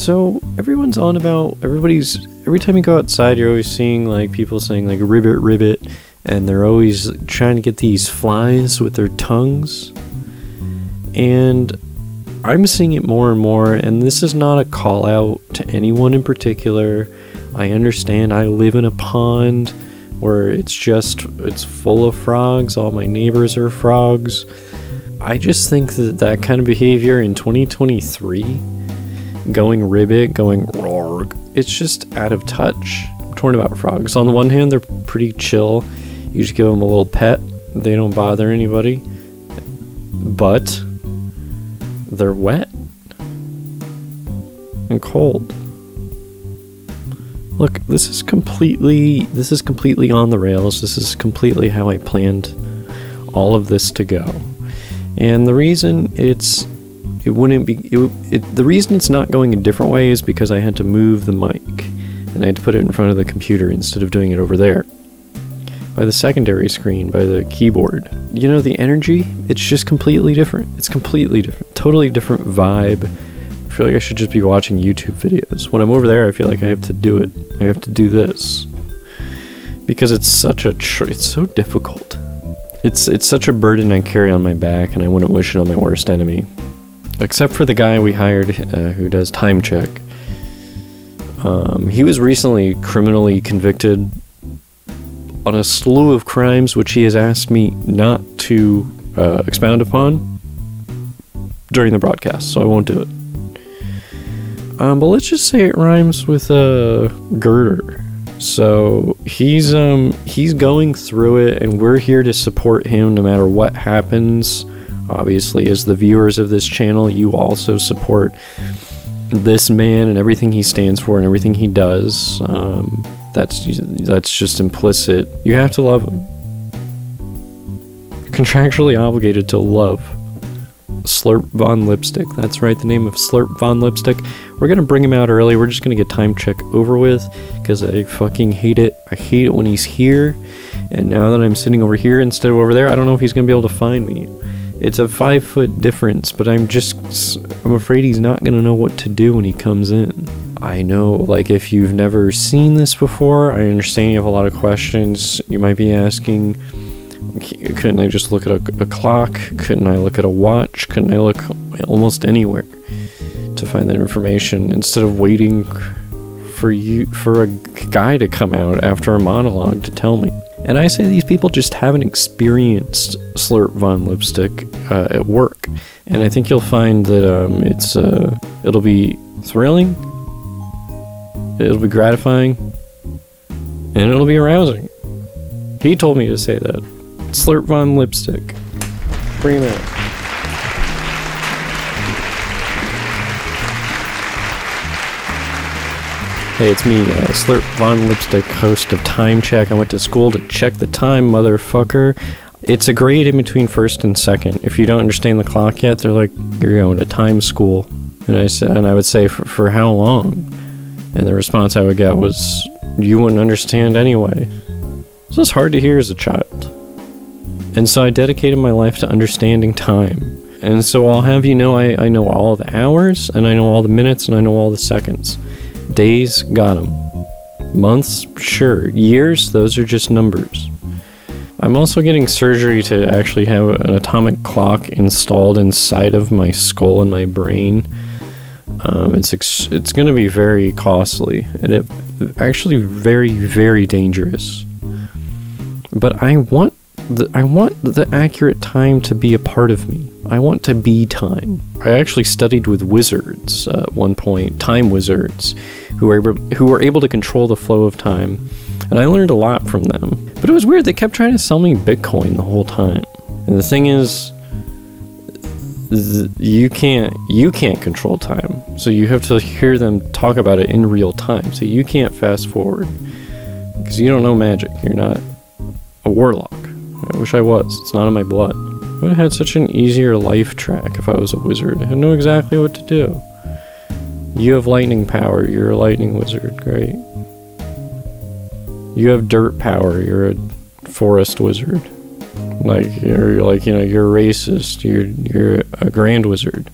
So everyone's on about everybody's every time you go outside you're always seeing like people saying like ribbit ribbit and they're always trying to get these flies with their tongues. And I'm seeing it more and more and this is not a call out to anyone in particular. I understand I live in a pond where it's just it's full of frogs, all my neighbors are frogs. I just think that that kind of behavior in 2023 going ribbit, going rorg. It's just out of touch. I'm torn about frogs. On the one hand, they're pretty chill. You just give them a little pet. They don't bother anybody. But they're wet and cold. Look, this is completely this is completely on the rails. This is completely how I planned all of this to go. And the reason it's it wouldn't be it, it, the reason it's not going a different way is because I had to move the mic and I had to put it in front of the computer instead of doing it over there. By the secondary screen by the keyboard. You know the energy it's just completely different. It's completely different totally different vibe. I feel like I should just be watching YouTube videos. When I'm over there I feel like I have to do it. I have to do this. Because it's such a tr- it's so difficult. It's it's such a burden I carry on my back and I wouldn't wish it on my worst enemy except for the guy we hired uh, who does time check. Um, he was recently criminally convicted on a slew of crimes which he has asked me not to uh, expound upon during the broadcast, so I won't do it. Um, but let's just say it rhymes with uh, girder. So he's um he's going through it, and we're here to support him no matter what happens. Obviously, as the viewers of this channel, you also support this man and everything he stands for and everything he does. Um, that's that's just implicit. You have to love him. Contractually obligated to love Slurp Von Lipstick. That's right, the name of Slurp Von Lipstick. We're gonna bring him out early. We're just gonna get time check over with because I fucking hate it. I hate it when he's here. And now that I'm sitting over here instead of over there, I don't know if he's gonna be able to find me. It's a five foot difference, but I'm just, I'm afraid he's not to know what to do when he comes in. I know, like, if you've never seen this before, I understand you have a lot of questions. You might be asking, couldn't I just look at a, a clock? Couldn't I look at a watch? Couldn't I look almost anywhere to find that information instead of waiting for you, for a guy to come out after a monologue to tell me? And I say these people just haven't experienced Slurp Von Lipstick uh, at work. And I think you'll find that um, it's uh, it'll be thrilling, it'll be gratifying, and it'll be arousing. He told me to say that. Slurp Von Lipstick. Bring him Hey, it's me, uh, Slurp Von Lipstick, host of Time Check. I went to school to check the time, motherfucker. It's a grade in between first and second. If you don't understand the clock yet, they're like, you're going to time school. And I said, and I would say, for, for how long? And the response I would get was, you wouldn't understand anyway. This was hard to hear as a child. And so I dedicated my life to understanding time. And so I'll have you know I, I know all the hours, and I know all the minutes, and I know all the seconds. Days, got them. Months, sure. Years, those are just numbers. I'm also getting surgery to actually have an atomic clock installed inside of my skull and my brain. Um, it's ex- it's going to be very costly and it actually very very dangerous. But I want the, I want the accurate time to be a part of me. I want to be time. I actually studied with wizards uh, at one point, time wizards, who were able, who were able to control the flow of time, and I learned a lot from them. But it was weird; they kept trying to sell me Bitcoin the whole time. And the thing is, you can't you can't control time, so you have to hear them talk about it in real time. So you can't fast forward because you don't know magic. You're not a warlock. I wish I was. It's not in my blood. I would have had such an easier life track if I was a wizard. I know exactly what to do. You have lightning power. You're a lightning wizard. Great. You have dirt power. You're a forest wizard. Like you're like you know you're racist. You're you're a grand wizard.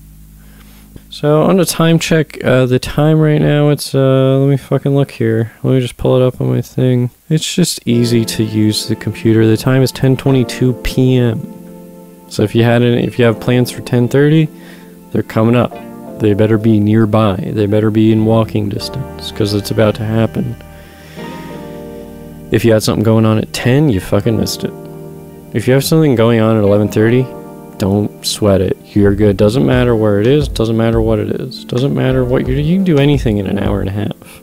So on the time check, uh, the time right now it's uh, let me fucking look here. Let me just pull it up on my thing. It's just easy to use the computer. The time is 10:22 p.m. So if you had any, if you have plans for 10:30, they're coming up. They better be nearby. They better be in walking distance because it's about to happen. If you had something going on at 10, you fucking missed it. If you have something going on at 11:30, don't sweat it. You're good. Doesn't matter where it is. Doesn't matter what it is. Doesn't matter what you you can do anything in an hour and a half.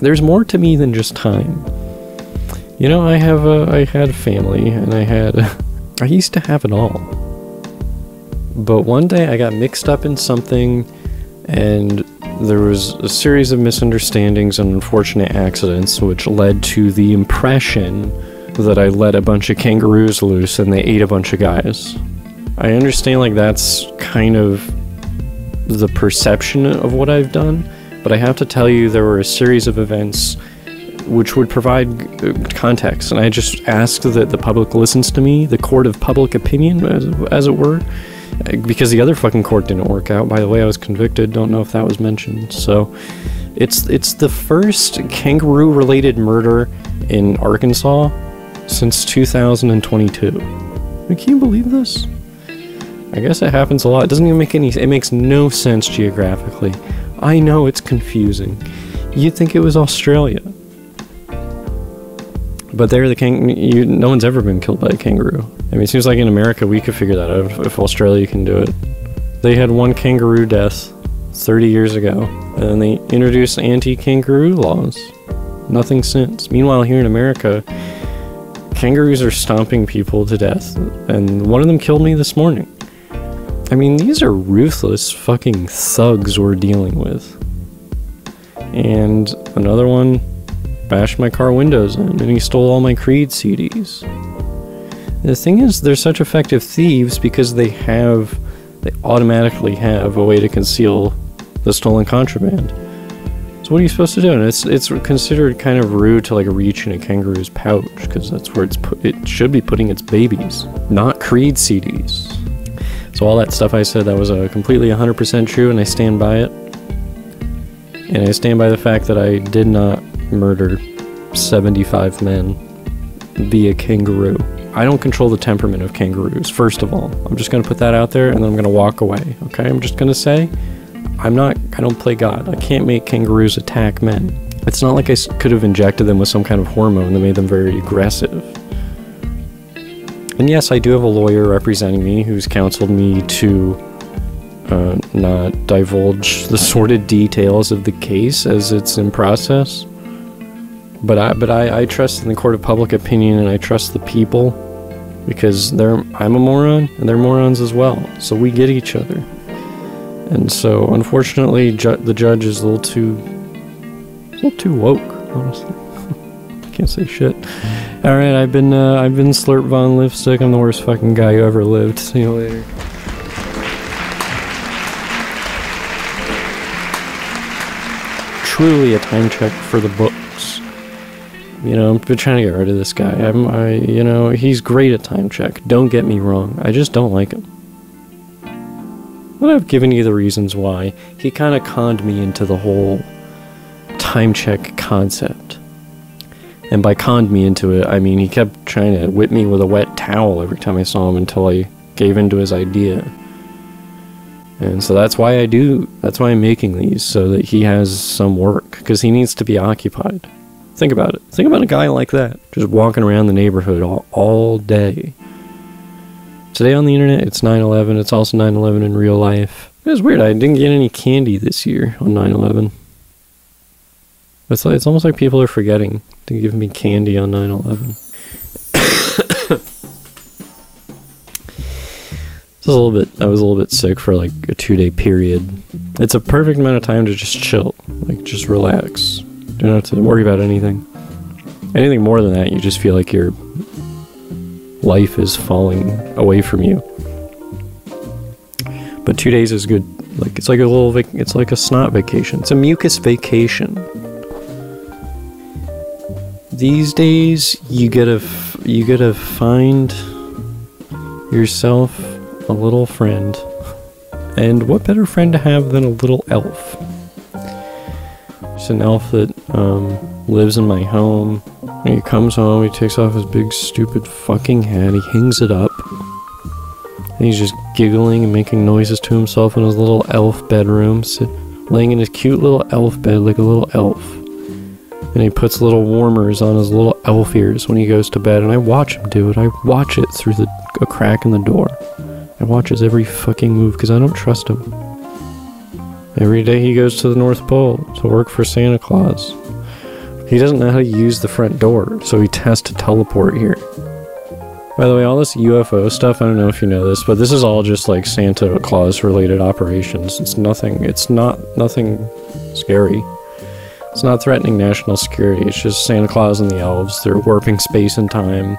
There's more to me than just time. You know, I have a I had family and I had I used to have it all. But one day I got mixed up in something and there was a series of misunderstandings and unfortunate accidents which led to the impression that I let a bunch of kangaroos loose and they ate a bunch of guys. I understand, like, that's kind of the perception of what I've done, but I have to tell you, there were a series of events which would provide uh, context, and I just ask that the public listens to me, the court of public opinion, as, as it were, because the other fucking court didn't work out. By the way, I was convicted. Don't know if that was mentioned. So, it's it's the first kangaroo-related murder in Arkansas since 2022. Can you believe this? I guess it happens a lot. It doesn't even make any it makes no sense geographically. I know it's confusing. You'd think it was Australia. But there the king you, no one's ever been killed by a kangaroo. I mean it seems like in America we could figure that out if, if Australia can do it. They had one kangaroo death 30 years ago and they introduced anti-kangaroo laws. Nothing since. Meanwhile here in America kangaroos are stomping people to death, and one of them killed me this morning. I mean, these are ruthless fucking thugs we're dealing with. And another one bashed my car windows in, and he stole all my Creed CDs. The thing is, they're such effective thieves because they have, they automatically have a way to conceal the stolen contraband. What are you supposed to do? And it's it's considered kind of rude to like reach in a kangaroo's pouch because that's where it's put. It should be putting its babies, not Creed CDs. So all that stuff I said that was a uh, completely 100% true, and I stand by it. And I stand by the fact that I did not murder 75 men via kangaroo. I don't control the temperament of kangaroos, first of all. I'm just going to put that out there and then I'm going to walk away, okay? I'm just going to say I'm not, I don't play God. I can't make kangaroos attack men. It's not like I could have injected them with some kind of hormone that made them very aggressive. And yes, I do have a lawyer representing me who's counseled me to uh, not divulge the sordid details of the case as it's in process. But I, but I, I trust in the court of public opinion and I trust the people because they're I'm a moron and they're morons as well. So we get each other. And so, unfortunately, ju- the judge is a little too, a little too woke. Honestly, I can't say shit. All right, I've been, uh, I've been Slurp Von Lipstick. I'm the worst fucking guy who ever lived. See you later. Truly a time check for the books. You know, I've been trying to get rid of this guy. I'm, I, you know, he's great at time check. Don't get me wrong. I just don't like him. But I've given you the reasons why. He kind of conned me into the whole time check concept. And by conned me into it, I mean he kept trying to whip me with a wet towel every time I saw him until I gave in to his idea. And so that's why I do, that's why I'm making these, so that he has some work, because he needs to be occupied. Think about it. Think about a guy like that, just walking around the neighborhood all, all day. Today on the internet, it's 9 11. It's also 9 11 in real life. It was weird. I didn't get any candy this year on 9 11. It's, like, it's almost like people are forgetting to give me candy on 9 11. a little bit. I was a little bit sick for like a two day period. It's a perfect amount of time to just chill, like just relax. don't have to worry about anything. Anything more than that, you just feel like you're life is falling away from you. But two days is good. Like it's like a little. Vac- it's like a snot vacation. It's a mucus vacation. These days, you gotta you gotta find yourself a little friend And what better friend to have than a little elf? It's an elf that um, lives in my home. When he comes home, he takes off his big, stupid fucking hat, he hangs it up. And he's just giggling and making noises to himself in his little elf bedroom, sit, laying in his cute little elf bed like a little elf. And he puts little warmers on his little elf ears when he goes to bed, and I watch him do it. I watch it through the a crack in the door. I watch his every fucking move because I don't trust him. Every day he goes to the North Pole to work for Santa Claus. He doesn't know how to use the front door, so he has to teleport here. By the way, all this UFO stuff, I don't know if you know this, but this is all just like Santa Claus related operations. It's nothing, it's not nothing scary. It's not threatening national security. It's just Santa Claus and the elves. They're warping space and time.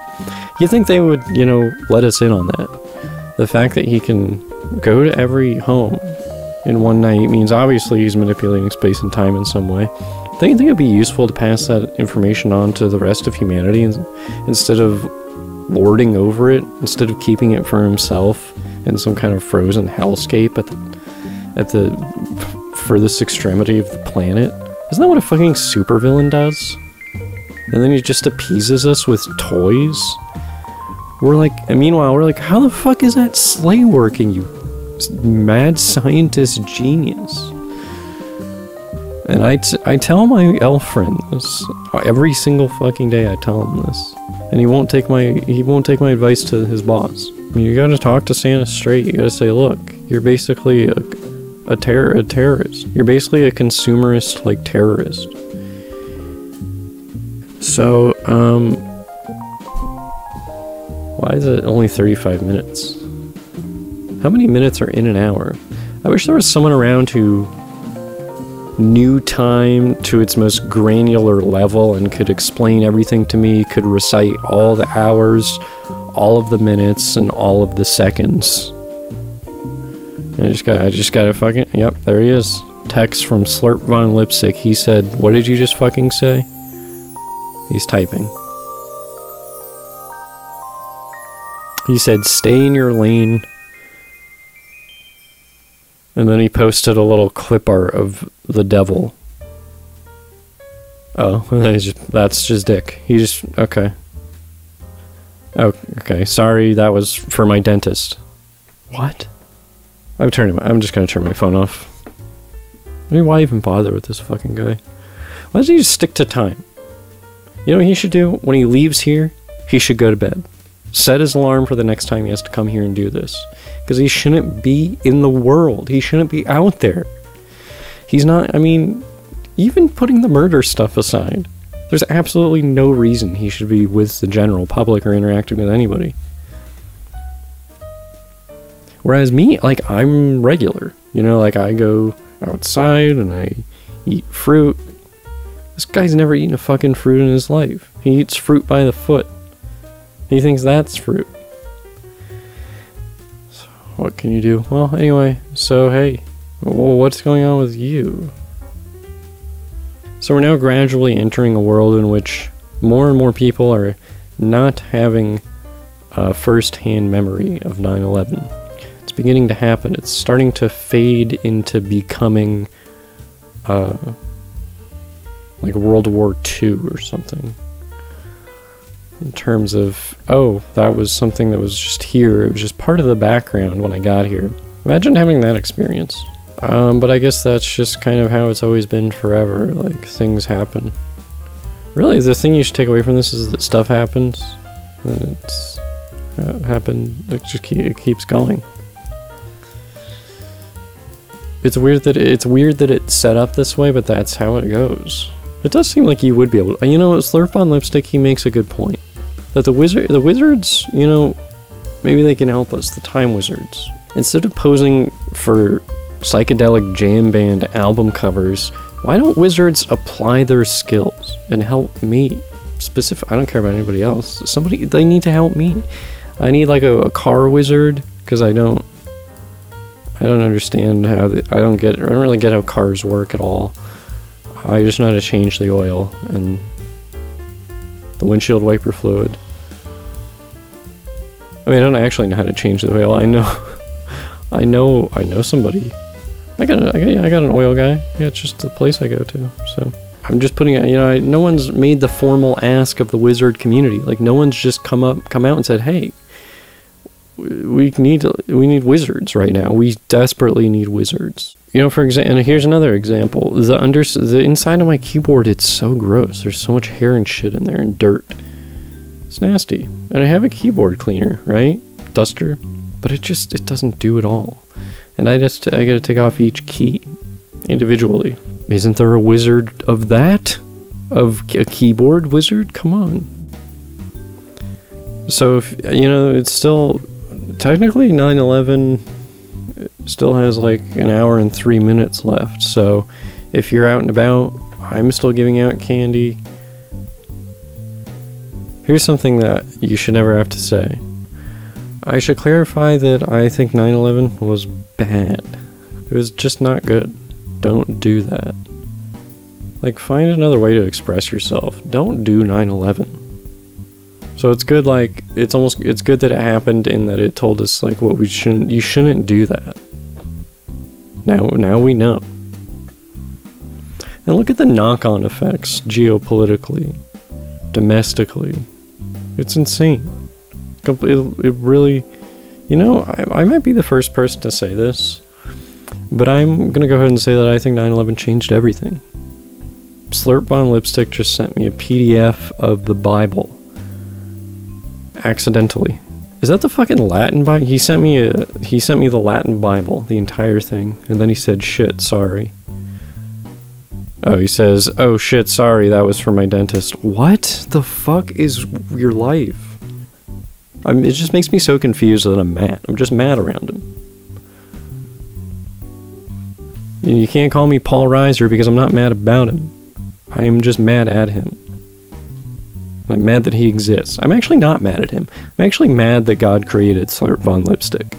You think they would, you know, let us in on that? The fact that he can go to every home in one night means obviously he's manipulating space and time in some way. Don't you think it'd be useful to pass that information on to the rest of humanity instead of lording over it, instead of keeping it for himself in some kind of frozen hellscape at the, at the furthest extremity of the planet? Isn't that what a fucking supervillain does? And then he just appeases us with toys? We're like, and meanwhile, we're like, how the fuck is that sleigh working, you mad scientist genius? And I, t- I tell my elf friend this every single fucking day. I tell him this, and he won't take my he won't take my advice to his boss. I mean, you gotta talk to Santa straight. You gotta say, look, you're basically a, a terror a terrorist. You're basically a consumerist like terrorist. So, um, why is it only 35 minutes? How many minutes are in an hour? I wish there was someone around who knew time to its most granular level and could explain everything to me, could recite all the hours, all of the minutes, and all of the seconds. I just got I just got to fucking yep, there he is. Text from Slurp Von Lipstick. He said, What did you just fucking say? He's typing. He said, Stay in your lane. And then he posted a little clip art of the devil. Oh, just, that's just Dick. He just okay. Oh, okay. Sorry, that was for my dentist. What? I'm turning. I'm just gonna turn my phone off. I mean, why even bother with this fucking guy? Why doesn't he just stick to time? You know what he should do when he leaves here? He should go to bed. Set his alarm for the next time he has to come here and do this because he shouldn't be in the world. He shouldn't be out there. He's not, I mean, even putting the murder stuff aside, there's absolutely no reason he should be with the general public or interacting with anybody. Whereas me, like, I'm regular. You know, like, I go outside and I eat fruit. This guy's never eaten a fucking fruit in his life. He eats fruit by the foot. He thinks that's fruit what can you do? Well, anyway, so hey, what's going on with you? So we're now gradually entering a world in which more and more people are not having a first hand memory of 9 11. It's beginning to happen. It's starting to fade into becoming uh, like World War II or something in terms of, oh, that was something that was just here. It was just part of the background when I got here. Imagine having that experience. Um, but I guess that's just kind of how it's always been forever. Like, things happen. Really, the thing you should take away from this is that stuff happens. And it's uh, happened. It just keep, it keeps going. It's weird that it, it's weird that it's set up this way, but that's how it goes. It does seem like you would be able to. You know, Slurp Von Lipstick, he makes a good point that the wizard, the wizards, you know, maybe they can help us. The time wizards, instead of posing for psychedelic jam band album covers, why don't wizards apply their skills and help me? Specific. I don't care about anybody else. Somebody they need to help me. I need like a, a car wizard because I don't. I don't understand how the, I don't get. I don't really get how cars work at all. I just know how to change the oil and the windshield wiper fluid. I mean, I don't actually know how to change the oil. I know, I know I know somebody. I got a, I got I got an oil guy. Yeah, it's just the place I go to. So I'm just putting it. You know, I, no one's made the formal ask of the wizard community. Like no one's just come up come out and said, "Hey, we need we need wizards right now. We desperately need wizards." You know, for example, and here's another example. The under the inside of my keyboard, it's so gross. There's so much hair and shit in there and dirt. It's nasty. And I have a keyboard cleaner, right? Duster, but it just it doesn't do it all. And I just I got to take off each key individually. Isn't there a wizard of that? Of a keyboard wizard? Come on. So if you know, it's still technically 9/11 still has like an hour and 3 minutes left. So if you're out and about, I'm still giving out candy. Here's something that you should never have to say. I should clarify that I think 9 11 was bad. It was just not good. Don't do that. Like, find another way to express yourself. Don't do 9 11. So it's good, like, it's almost, it's good that it happened in that it told us, like, what we shouldn't, you shouldn't do that. Now, now we know. And look at the knock on effects geopolitically, domestically. It's insane. It, it really, you know, I, I might be the first person to say this, but I'm to go ahead and say that I think 9 11 changed everything. Slurp Von Lipstick just sent me a PDF of the Bible. Accidentally. Is that the fucking Latin Bible? He sent me a he sent me the Latin Bible, the entire thing, and then he said, "Shit, sorry." Oh, he says, "Oh shit, sorry, that was for my dentist." What the fuck is your life? I mean, it just makes me so confused that I'm mad. I'm just mad around him. You can't call me Paul Reiser because I'm not mad about him. I am just mad at him. I'm mad that he exists. I'm actually not mad at him. I'm actually mad that God created Slurp Von Lipstick.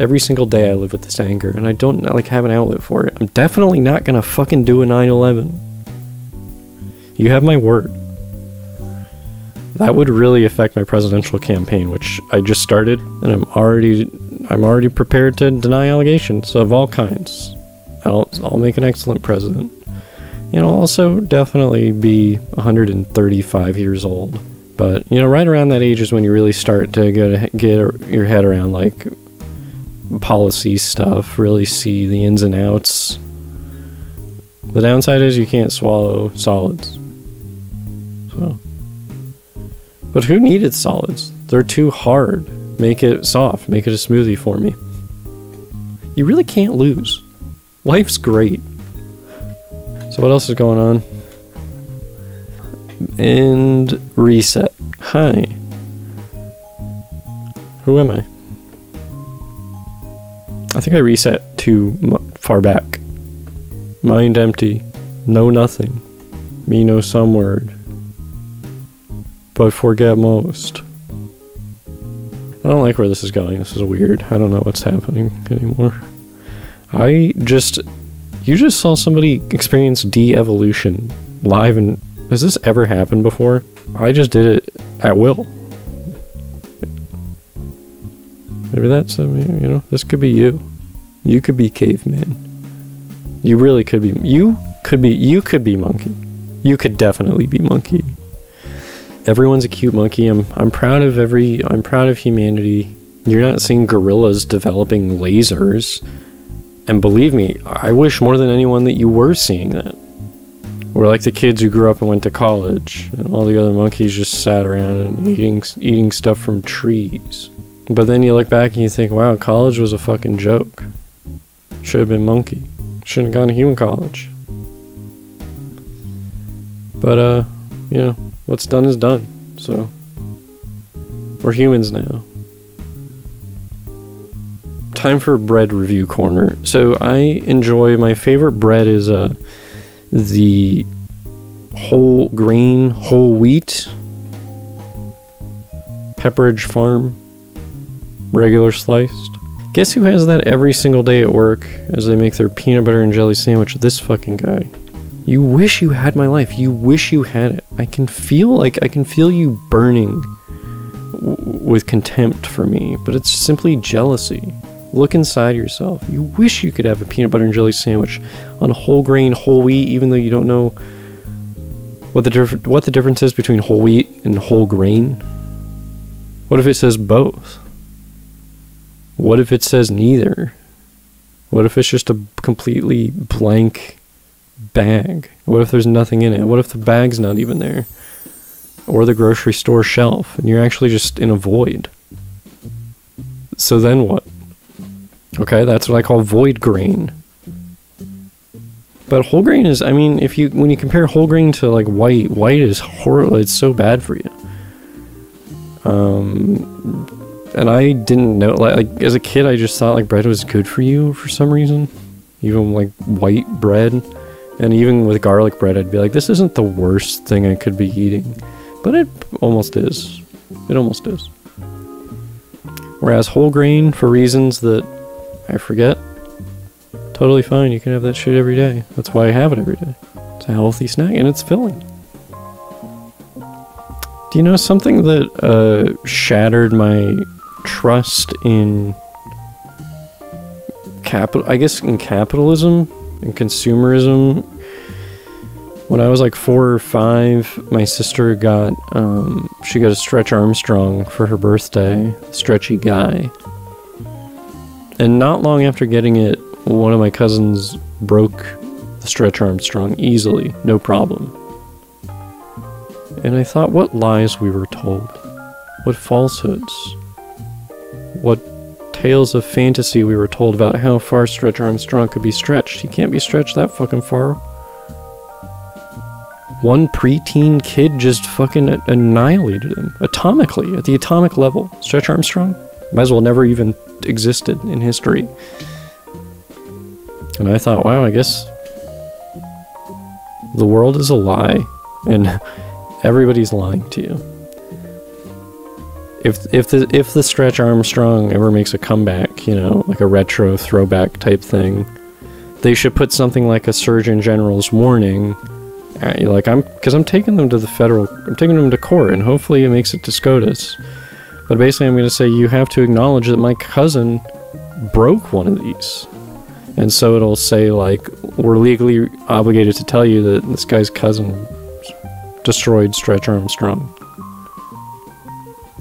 Every single day I live with this anger, and I don't like have an outlet for it. I'm definitely not gonna fucking do a 9/11. You have my word. That would really affect my presidential campaign, which I just started, and I'm already I'm already prepared to deny allegations of all kinds. I'll I'll make an excellent president you know, also definitely be 135 years old. But, you know, right around that age is when you really start to get, get your head around, like, policy stuff, really see the ins and outs. The downside is you can't swallow solids. So. But who needed solids? They're too hard. Make it soft. Make it a smoothie for me. You really can't lose. Life's great. So what else is going on? And reset. Hi. Who am I? I think I reset too far back. Mind empty. Know nothing. Me know some word. But forget most. I don't like where this is going. This is weird. I don't know what's happening anymore. I just you just saw somebody experience de-evolution live and has this ever happened before? I just did it at will. Maybe that's you know, this could be you. You could be caveman. You really could be you could be you could be monkey. You could definitely be monkey. Everyone's a cute monkey. I'm I'm proud of every I'm proud of humanity. You're not seeing gorillas developing lasers. And believe me, I wish more than anyone that you were seeing that. We're like the kids who grew up and went to college, and all the other monkeys just sat around and eating eating stuff from trees. But then you look back and you think, wow, college was a fucking joke. Should have been monkey. Shouldn't have gone to human college. But uh, you know, what's done is done. So we're humans now time for bread review corner. So I enjoy my favorite bread is uh the whole grain whole wheat Pepperidge Farm regular sliced. Guess who has that every single day at work as they make their peanut butter and jelly sandwich? This fucking guy. You wish you had my life. You wish you had it. I can feel like I can feel you burning with contempt for me, but it's simply jealousy. Look inside yourself. You wish you could have a peanut butter and jelly sandwich on whole grain, whole wheat, even though you don't know what the diff- what the difference is between whole wheat and whole grain. What if it says both? What if it says neither? What if it's just a completely blank bag? What if there's nothing in it? What if the bag's not even there? Or the grocery store shelf and you're actually just in a void? So then what? Okay, that's what I call void grain. But whole grain is, I mean, if you when you compare whole grain to like white, white is horrible. It's so bad for you. Um, and I didn't know like, like as a kid, I just thought like bread was good for you for some reason, even like white bread, and even with garlic bread, I'd be like, this isn't the worst thing I could be eating, but it almost is. It almost is. Whereas whole grain, for reasons that I forget, totally fine. You can have that shit every day. That's why I have it every day. It's a healthy snack and it's filling. Do you know something that uh, shattered my trust in capital? I guess in capitalism and consumerism. When I was like four or five, my sister got um, she got a Stretch Armstrong for her birthday, stretchy guy. And not long after getting it, one of my cousins broke the Stretch Armstrong easily, no problem. And I thought, what lies we were told, what falsehoods, what tales of fantasy we were told about how far Stretch Armstrong could be stretched. He can't be stretched that fucking far. One preteen kid just fucking annihilated him atomically at the atomic level. Stretch Armstrong might as well never even existed in history. And I thought, wow, I guess the world is a lie, and everybody's lying to you. If if the if the Stretch Armstrong ever makes a comeback, you know, like a retro throwback type thing, they should put something like a Surgeon General's warning. You. Like I'm, because I'm taking them to the federal, I'm taking them to court, and hopefully it makes it to SCOTUS. But basically, I'm going to say you have to acknowledge that my cousin broke one of these. And so it'll say, like, we're legally obligated to tell you that this guy's cousin destroyed Stretch Armstrong.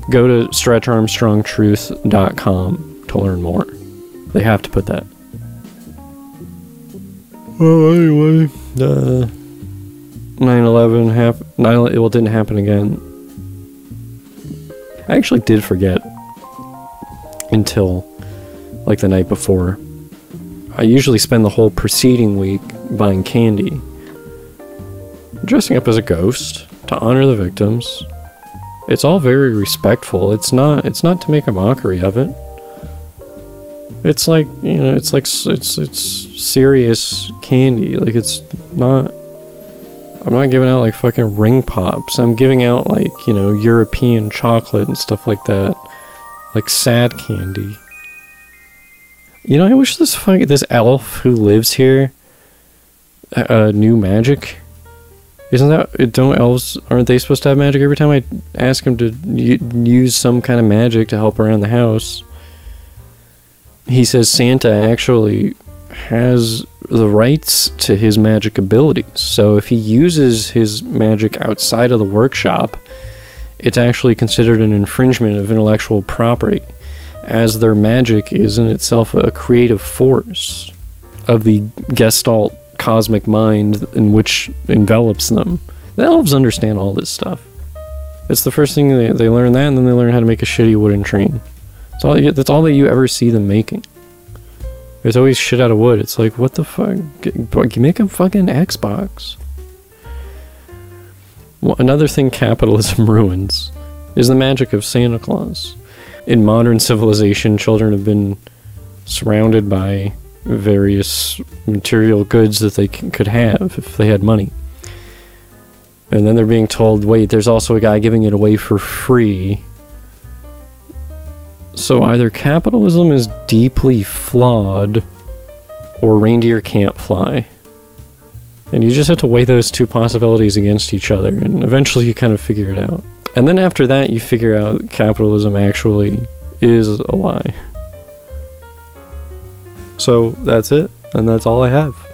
Go to stretcharmstrongtruth.com to learn more. They have to put that. Well, anyway, uh, 9/11 happened. 9 well, it didn't happen again. I actually did forget until like the night before. I usually spend the whole preceding week buying candy, dressing up as a ghost to honor the victims. It's all very respectful. It's not it's not to make a mockery of it. It's like, you know, it's like it's it's serious candy. Like it's not I'm not giving out like fucking ring pops. I'm giving out like, you know, European chocolate and stuff like that. Like sad candy. You know, I wish this fucking this elf who lives here uh knew magic. Isn't that it don't elves aren't they supposed to have magic every time I ask him to use some kind of magic to help around the house? He says Santa actually has the rights to his magic abilities. So if he uses his magic outside of the workshop, it's actually considered an infringement of intellectual property, as their magic is in itself a creative force of the Gestalt cosmic mind in which envelops them. The elves understand all this stuff. It's the first thing they, they learn that, and then they learn how to make a shitty wooden train. That's all, that's all that you ever see them making. There's always shit out of wood. It's like, what the fuck? Make a fucking Xbox. Well, another thing capitalism ruins is the magic of Santa Claus. In modern civilization, children have been surrounded by various material goods that they could have if they had money. And then they're being told, wait, there's also a guy giving it away for free so either capitalism is deeply flawed, or reindeer can't fly. And you just have to weigh those two possibilities against each other, and eventually you kind of figure it out. And then after that, you figure out capitalism actually is a lie. So that's it, and that's all I have.